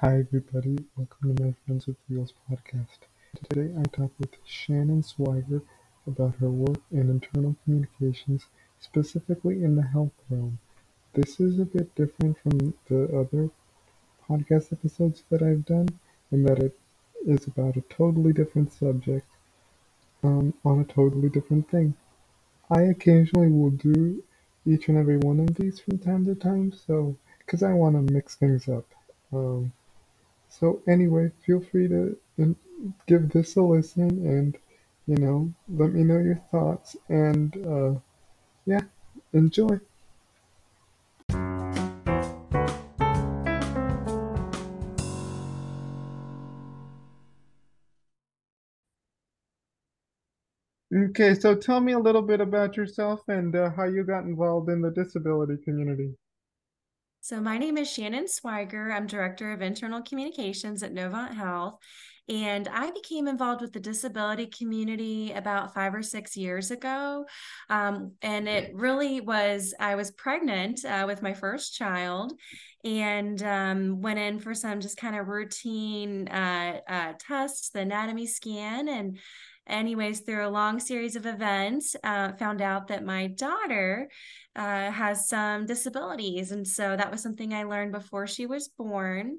Hi, everybody. Welcome to my Friends with Wheels podcast. Today I talk with Shannon Swiger about her work in internal communications, specifically in the health realm. This is a bit different from the other podcast episodes that I've done, in that it is about a totally different subject um, on a totally different thing. I occasionally will do each and every one of these from time to time, so because I want to mix things up. Um, so anyway, feel free to give this a listen and, you know, let me know your thoughts and, uh, yeah, enjoy. Okay, so tell me a little bit about yourself and uh, how you got involved in the disability community. So, my name is Shannon Swiger. I'm Director of Internal Communications at Novant Health. And I became involved with the disability community about five or six years ago. Um, and it really was, I was pregnant uh, with my first child and um, went in for some just kind of routine uh, uh, tests, the anatomy scan, and anyways, through a long series of events, uh, found out that my daughter uh, has some disabilities. And so that was something I learned before she was born.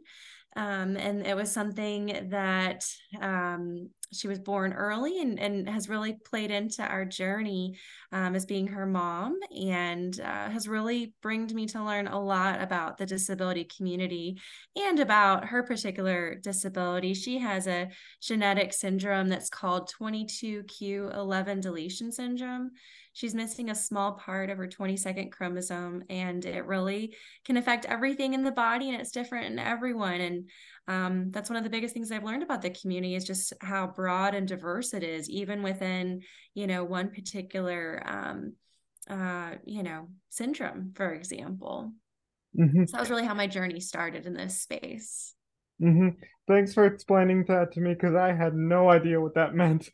Um, and it was something that um, she was born early and, and has really played into our journey um, as being her mom and uh, has really bringed me to learn a lot about the disability community and about her particular disability. She has a genetic syndrome that's called 22q11 deletion syndrome she's missing a small part of her 22nd chromosome and it really can affect everything in the body and it's different in everyone and um, that's one of the biggest things i've learned about the community is just how broad and diverse it is even within you know one particular um, uh, you know syndrome for example mm-hmm. so that was really how my journey started in this space mm-hmm. thanks for explaining that to me because i had no idea what that meant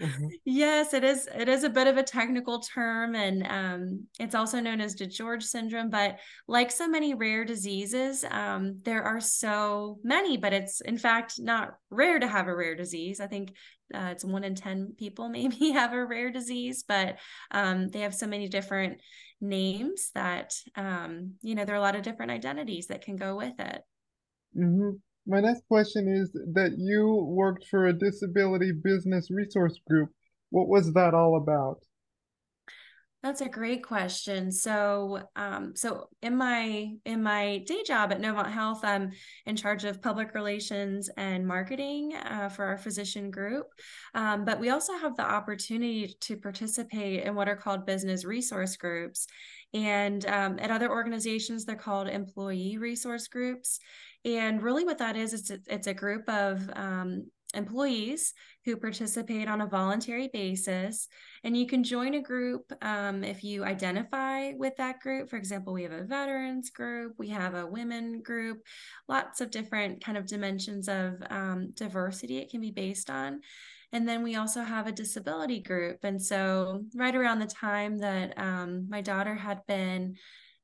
Mm-hmm. Yes, it is. It is a bit of a technical term, and um, it's also known as DiGeorge syndrome. But like so many rare diseases, um, there are so many. But it's in fact not rare to have a rare disease. I think uh, it's one in ten people maybe have a rare disease, but um, they have so many different names that um, you know there are a lot of different identities that can go with it. Mm-hmm. My next question is that you worked for a disability business resource group. What was that all about? That's a great question. So, um, so in my in my day job at Novant Health, I'm in charge of public relations and marketing uh, for our physician group. Um, but we also have the opportunity to participate in what are called business resource groups, and um, at other organizations, they're called employee resource groups. And really, what that is, it's a, it's a group of um, employees who participate on a voluntary basis. And you can join a group um, if you identify with that group. For example, we have a veterans group, we have a women group, lots of different kind of dimensions of um, diversity it can be based on. And then we also have a disability group. And so, right around the time that um, my daughter had been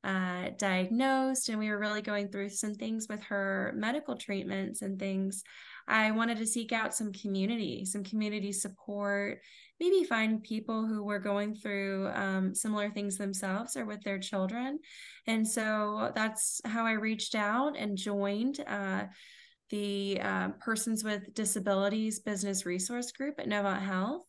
uh, diagnosed and we were really going through some things with her medical treatments and things, I wanted to seek out some community, some community support, maybe find people who were going through um, similar things themselves or with their children. And so that's how I reached out and joined. Uh, the uh, Persons with Disabilities Business Resource Group at Novant Health.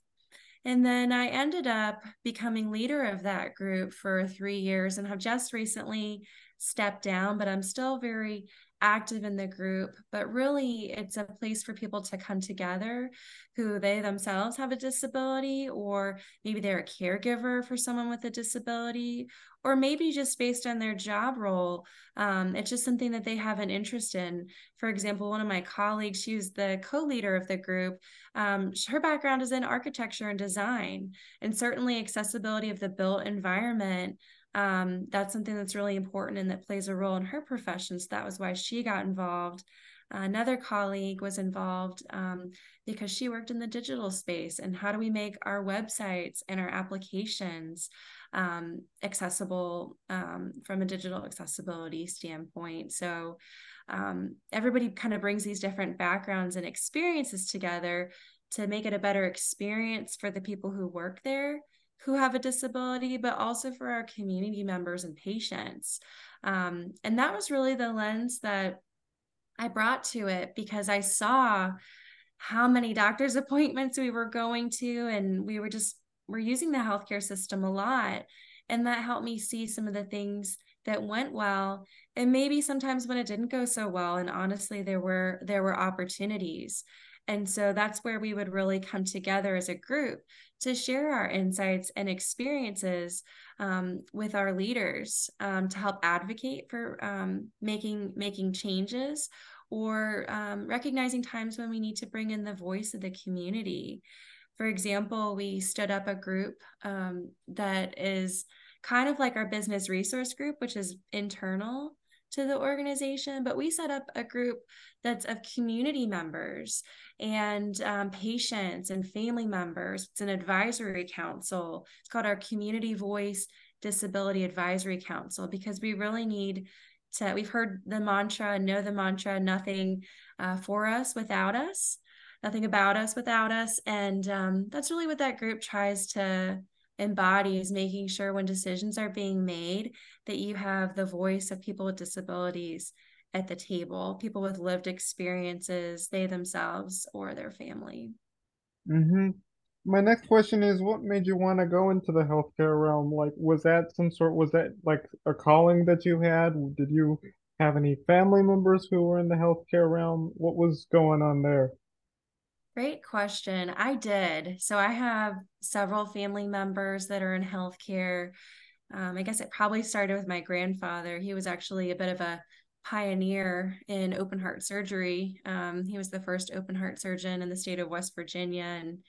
And then I ended up becoming leader of that group for three years and have just recently stepped down, but I'm still very active in the group. But really, it's a place for people to come together who they themselves have a disability, or maybe they're a caregiver for someone with a disability, or maybe just based on their job role. Um, it's just something that they have an interest in. For example, one of my colleagues, she was the co leader of the group. Um, her background is in architecture and design, and certainly accessibility of the built environment. Um, that's something that's really important and that plays a role in her profession. So that was why she got involved. Another colleague was involved um, because she worked in the digital space and how do we make our websites and our applications um, accessible um, from a digital accessibility standpoint. So um, everybody kind of brings these different backgrounds and experiences together to make it a better experience for the people who work there who have a disability, but also for our community members and patients. Um, and that was really the lens that I brought to it because I saw how many doctor's appointments we were going to, and we were just we're using the healthcare system a lot. And that helped me see some of the things that went well and maybe sometimes when it didn't go so well and honestly there were there were opportunities and so that's where we would really come together as a group to share our insights and experiences um, with our leaders um, to help advocate for um, making making changes or um, recognizing times when we need to bring in the voice of the community. For example, we stood up a group um, that is kind of like our business resource group, which is internal to the organization, but we set up a group that's of community members and um, patients and family members. It's an advisory council. It's called our Community Voice Disability Advisory Council because we really need to. We've heard the mantra, know the mantra, nothing uh, for us without us, nothing about us without us. And um, that's really what that group tries to embodies making sure when decisions are being made that you have the voice of people with disabilities at the table, people with lived experiences, they themselves or their family. Mm-hmm. My next question is what made you want to go into the healthcare realm? Like, was that some sort, was that like a calling that you had? Did you have any family members who were in the healthcare realm? What was going on there? Great question. I did. So I have several family members that are in healthcare. Um, I guess it probably started with my grandfather. He was actually a bit of a pioneer in open heart surgery. Um, he was the first open heart surgeon in the state of West Virginia, and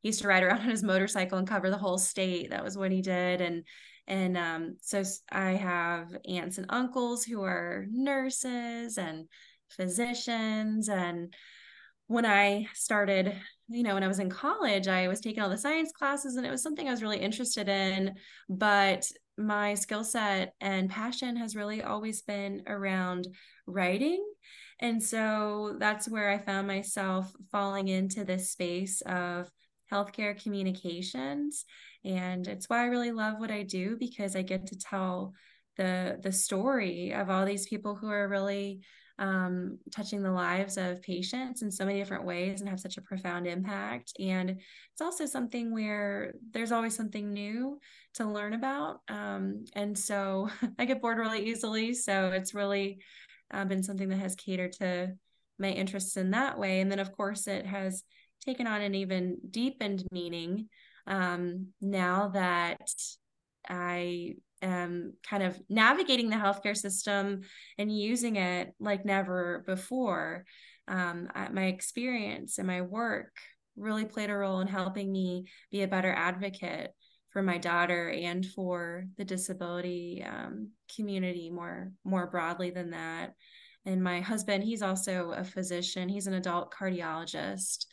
he used to ride around on his motorcycle and cover the whole state. That was what he did, and and um, so I have aunts and uncles who are nurses and physicians and when I started, you know, when I was in college, I was taking all the science classes and it was something I was really interested in. But my skill set and passion has really always been around writing. And so that's where I found myself falling into this space of healthcare communications. And it's why I really love what I do because I get to tell the the story of all these people who are really um, touching the lives of patients in so many different ways and have such a profound impact. And it's also something where there's always something new to learn about. Um, and so I get bored really easily. So it's really uh, been something that has catered to my interests in that way. And then, of course, it has taken on an even deepened meaning um, now that I am kind of navigating the healthcare system and using it like never before. Um, my experience and my work really played a role in helping me be a better advocate for my daughter and for the disability um, community more more broadly than that. And my husband he's also a physician. He's an adult cardiologist.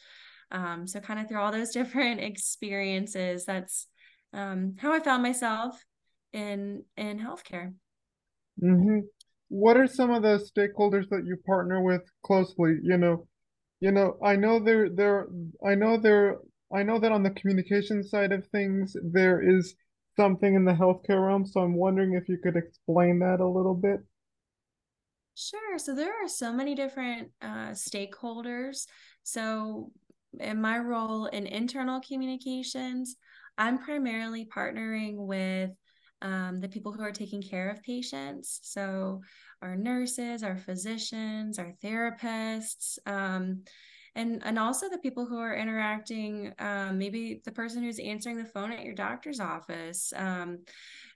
Um, so kind of through all those different experiences that's um, how i found myself in in healthcare. Mm-hmm. What are some of the stakeholders that you partner with closely? You know, you know, I know there there I know there I know that on the communication side of things there is something in the healthcare realm, so I'm wondering if you could explain that a little bit. Sure. So there are so many different uh, stakeholders. So in my role in internal communications, I'm primarily partnering with um, the people who are taking care of patients. So, our nurses, our physicians, our therapists, um, and and also the people who are interacting. Um, maybe the person who's answering the phone at your doctor's office. Um,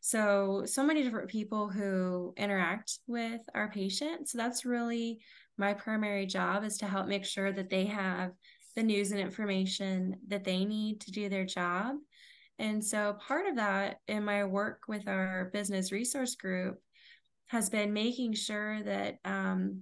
so, so many different people who interact with our patients. So that's really my primary job is to help make sure that they have the news and information that they need to do their job and so part of that in my work with our business resource group has been making sure that um,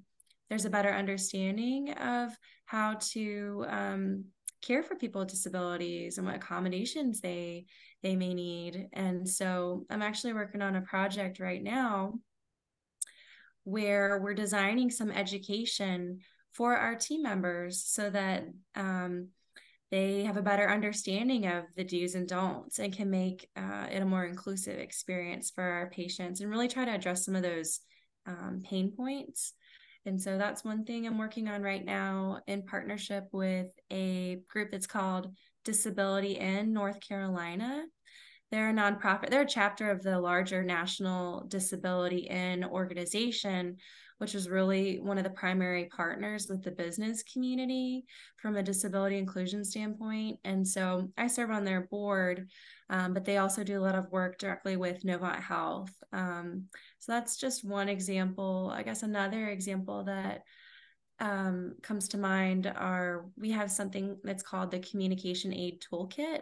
there's a better understanding of how to um, care for people with disabilities and what accommodations they they may need. And so I'm actually working on a project right now where we're designing some education for our team members so that um, they have a better understanding of the do's and don'ts and can make uh, it a more inclusive experience for our patients and really try to address some of those um, pain points. And so that's one thing I'm working on right now in partnership with a group that's called Disability in North Carolina. They're a nonprofit, they're a chapter of the larger National Disability in organization, which is really one of the primary partners with the business community from a disability inclusion standpoint. And so I serve on their board, um, but they also do a lot of work directly with Novant Health. Um, so that's just one example. I guess another example that um, comes to mind are we have something that's called the Communication Aid Toolkit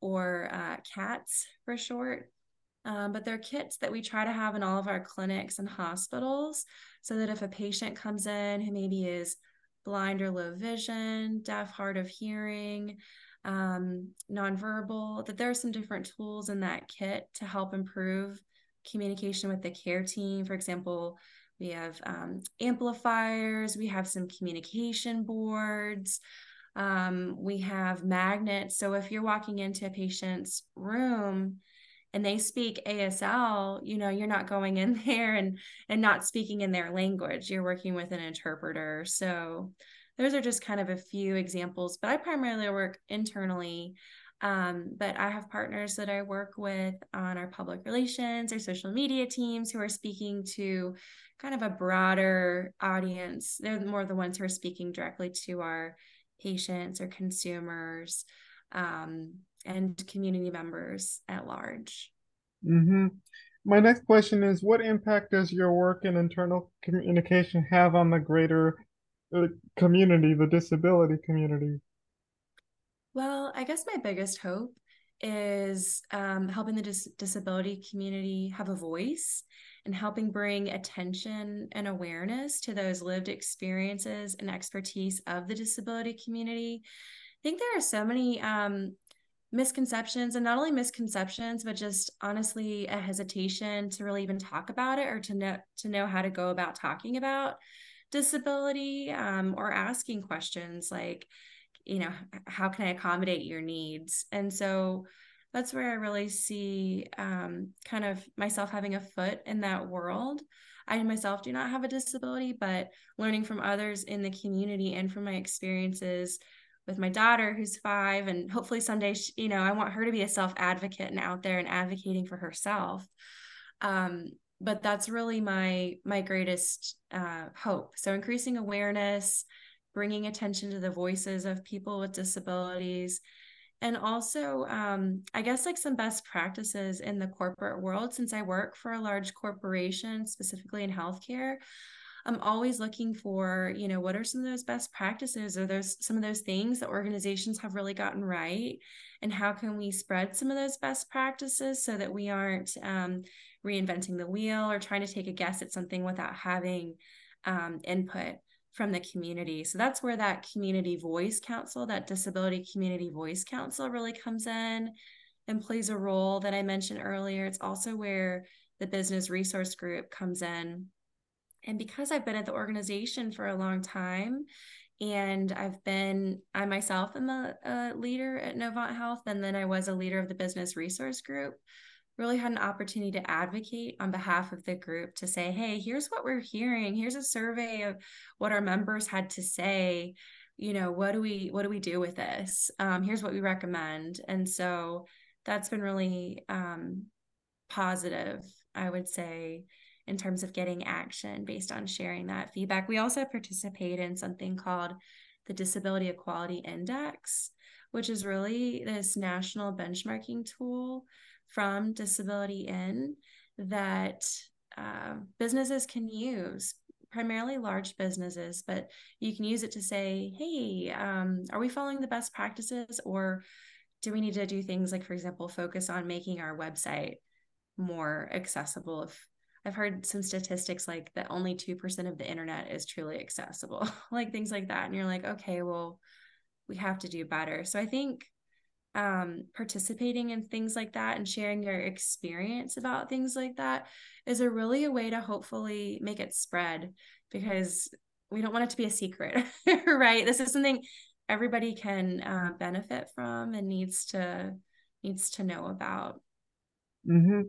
or uh, CATS for short. Um, but they're kits that we try to have in all of our clinics and hospitals so that if a patient comes in who maybe is blind or low vision, deaf, hard of hearing, um, nonverbal, that there are some different tools in that kit to help improve communication with the care team. For example, we have um, amplifiers, we have some communication boards, um, we have magnets. So if you're walking into a patient's room, and they speak ASL, you know, you're not going in there and and not speaking in their language. You're working with an interpreter. So those are just kind of a few examples, but I primarily work internally. Um, but I have partners that I work with on our public relations or social media teams who are speaking to kind of a broader audience. They're more the ones who are speaking directly to our patients or consumers. Um, and community members at large. Mm-hmm. My next question is What impact does your work in internal communication have on the greater uh, community, the disability community? Well, I guess my biggest hope is um, helping the dis- disability community have a voice and helping bring attention and awareness to those lived experiences and expertise of the disability community. I think there are so many um, misconceptions and not only misconceptions but just honestly a hesitation to really even talk about it or to know to know how to go about talking about disability um, or asking questions like you know how can i accommodate your needs? And so that's where i really see um, kind of myself having a foot in that world. I myself do not have a disability but learning from others in the community and from my experiences with my daughter who's five and hopefully someday she, you know i want her to be a self advocate and out there and advocating for herself. Um, but that's really my my greatest uh, hope. So increasing awareness bringing attention to the voices of people with disabilities and also um, i guess like some best practices in the corporate world. Since i work for a large corporation specifically in healthcare I'm always looking for, you know, what are some of those best practices or those some of those things that organizations have really gotten right, and how can we spread some of those best practices so that we aren't um, reinventing the wheel or trying to take a guess at something without having um, input from the community. So that's where that community voice council, that disability community voice council, really comes in and plays a role that I mentioned earlier. It's also where the business resource group comes in and because I've been at the organization for a long time, and I've been, I myself am a, a leader at Novant Health, and then I was a leader of the business resource group. Really had an opportunity to advocate on behalf of the group to say, hey, here's what we're hearing. Here's a survey of what our members had to say. You know, what do we what do we do with this? Um, here's what we recommend. And so that's been really um, positive, I would say in terms of getting action based on sharing that feedback. We also participate in something called the Disability Equality Index, which is really this national benchmarking tool from Disability In that uh, businesses can use primarily large businesses, but you can use it to say, hey, um, are we following the best practices or do we need to do things like, for example, focus on making our website more accessible if I've heard some statistics like that only 2% of the internet is truly accessible, like things like that. And you're like, okay, well, we have to do better. So I think um, participating in things like that and sharing your experience about things like that is a really a way to hopefully make it spread because we don't want it to be a secret, right? This is something everybody can uh, benefit from and needs to needs to know about. Mm-hmm.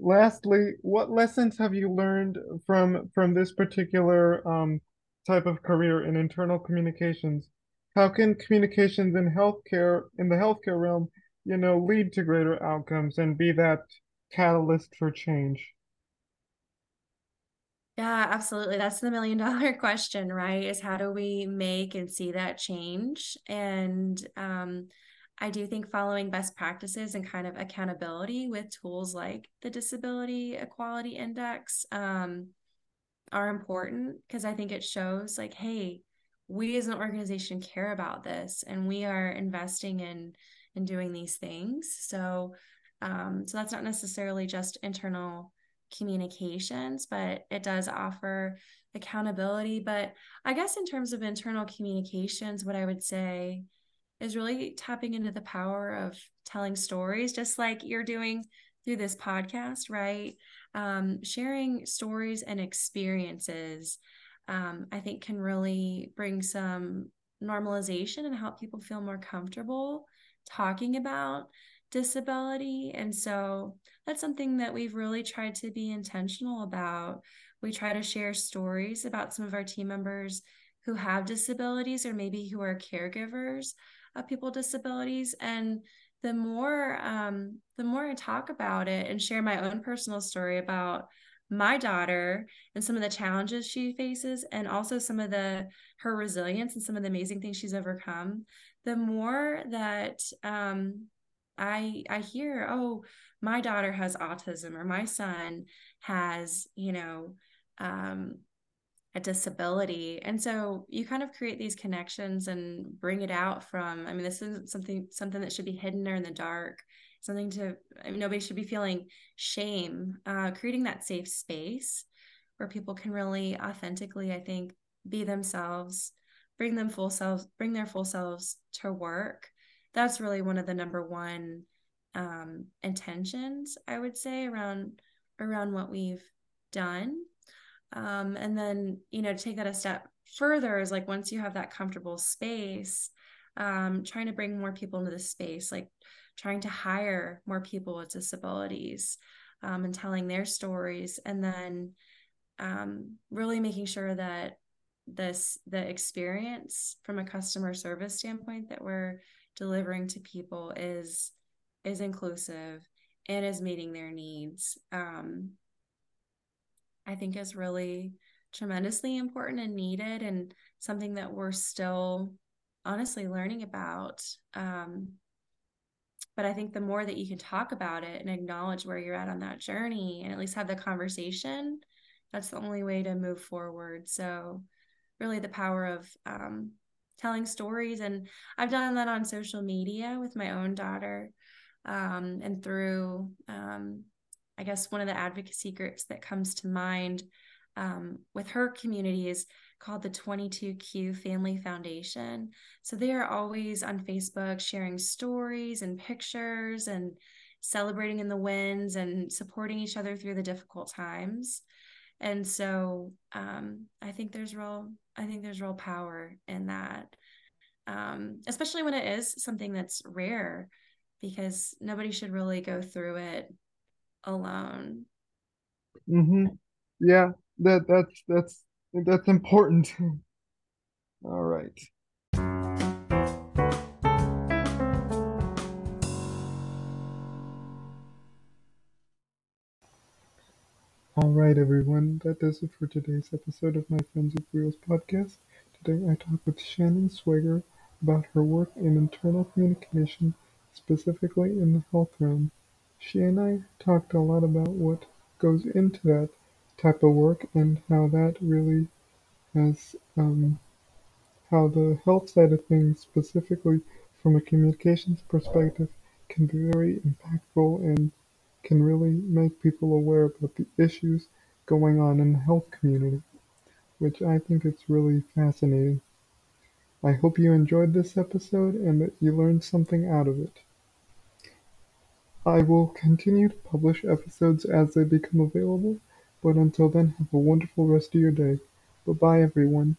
Lastly, what lessons have you learned from from this particular um, type of career in internal communications? How can communications in healthcare in the healthcare realm, you know, lead to greater outcomes and be that catalyst for change? Yeah, absolutely. That's the million dollar question, right? Is how do we make and see that change? And um, I do think following best practices and kind of accountability with tools like the Disability Equality Index um, are important because I think it shows like, hey, we as an organization care about this and we are investing in in doing these things. So um, so that's not necessarily just internal communications, but it does offer accountability. But I guess in terms of internal communications, what I would say is really tapping into the power of telling stories, just like you're doing through this podcast, right? Um, sharing stories and experiences, um, I think, can really bring some normalization and help people feel more comfortable talking about disability. And so that's something that we've really tried to be intentional about. We try to share stories about some of our team members who have disabilities or maybe who are caregivers of people with disabilities and the more um, the more i talk about it and share my own personal story about my daughter and some of the challenges she faces and also some of the her resilience and some of the amazing things she's overcome the more that um, i i hear oh my daughter has autism or my son has you know um, a disability. And so you kind of create these connections and bring it out from i mean this isn't something something that should be hidden or in the dark something to I mean, nobody should be feeling shame uh, creating that safe space where people can really authentically i think be themselves bring them full selves bring their full selves to work. That's really one of the number one um, intentions i would say around around what we've done um, and then, you know, to take that a step further is like once you have that comfortable space, um, trying to bring more people into the space, like trying to hire more people with disabilities um, and telling their stories. And then um, really making sure that this the experience from a customer service standpoint that we're delivering to people is is inclusive and is meeting their needs um, I think is really tremendously important and needed and something that we're still honestly learning about. Um, but I think the more that you can talk about it and acknowledge where you're at on that journey and at least have the conversation, that's the only way to move forward. So, really, the power of um, telling stories. And I've done that on social media with my own daughter um, and through um, I guess one of the advocacy groups that comes to mind um, with her community is called the 22Q Family Foundation. So they are always on Facebook sharing stories and pictures and celebrating in the wins and supporting each other through the difficult times. And so um, I think there's real, I think there's real power in that, um, especially when it is something that's rare, because nobody should really go through it alone. Mm-hmm. Yeah, that that's that's that's important. All right. All right, everyone. That does it for today's episode of my Friends with Wheels podcast. Today I talk with Shannon Swiger about her work in internal communication, specifically in the health realm. She and I talked a lot about what goes into that type of work and how that really has um, how the health side of things, specifically from a communications perspective, can be very impactful and can really make people aware about the issues going on in the health community, which I think is really fascinating. I hope you enjoyed this episode and that you learned something out of it. I will continue to publish episodes as they become available, but until then, have a wonderful rest of your day. Bye-bye, everyone.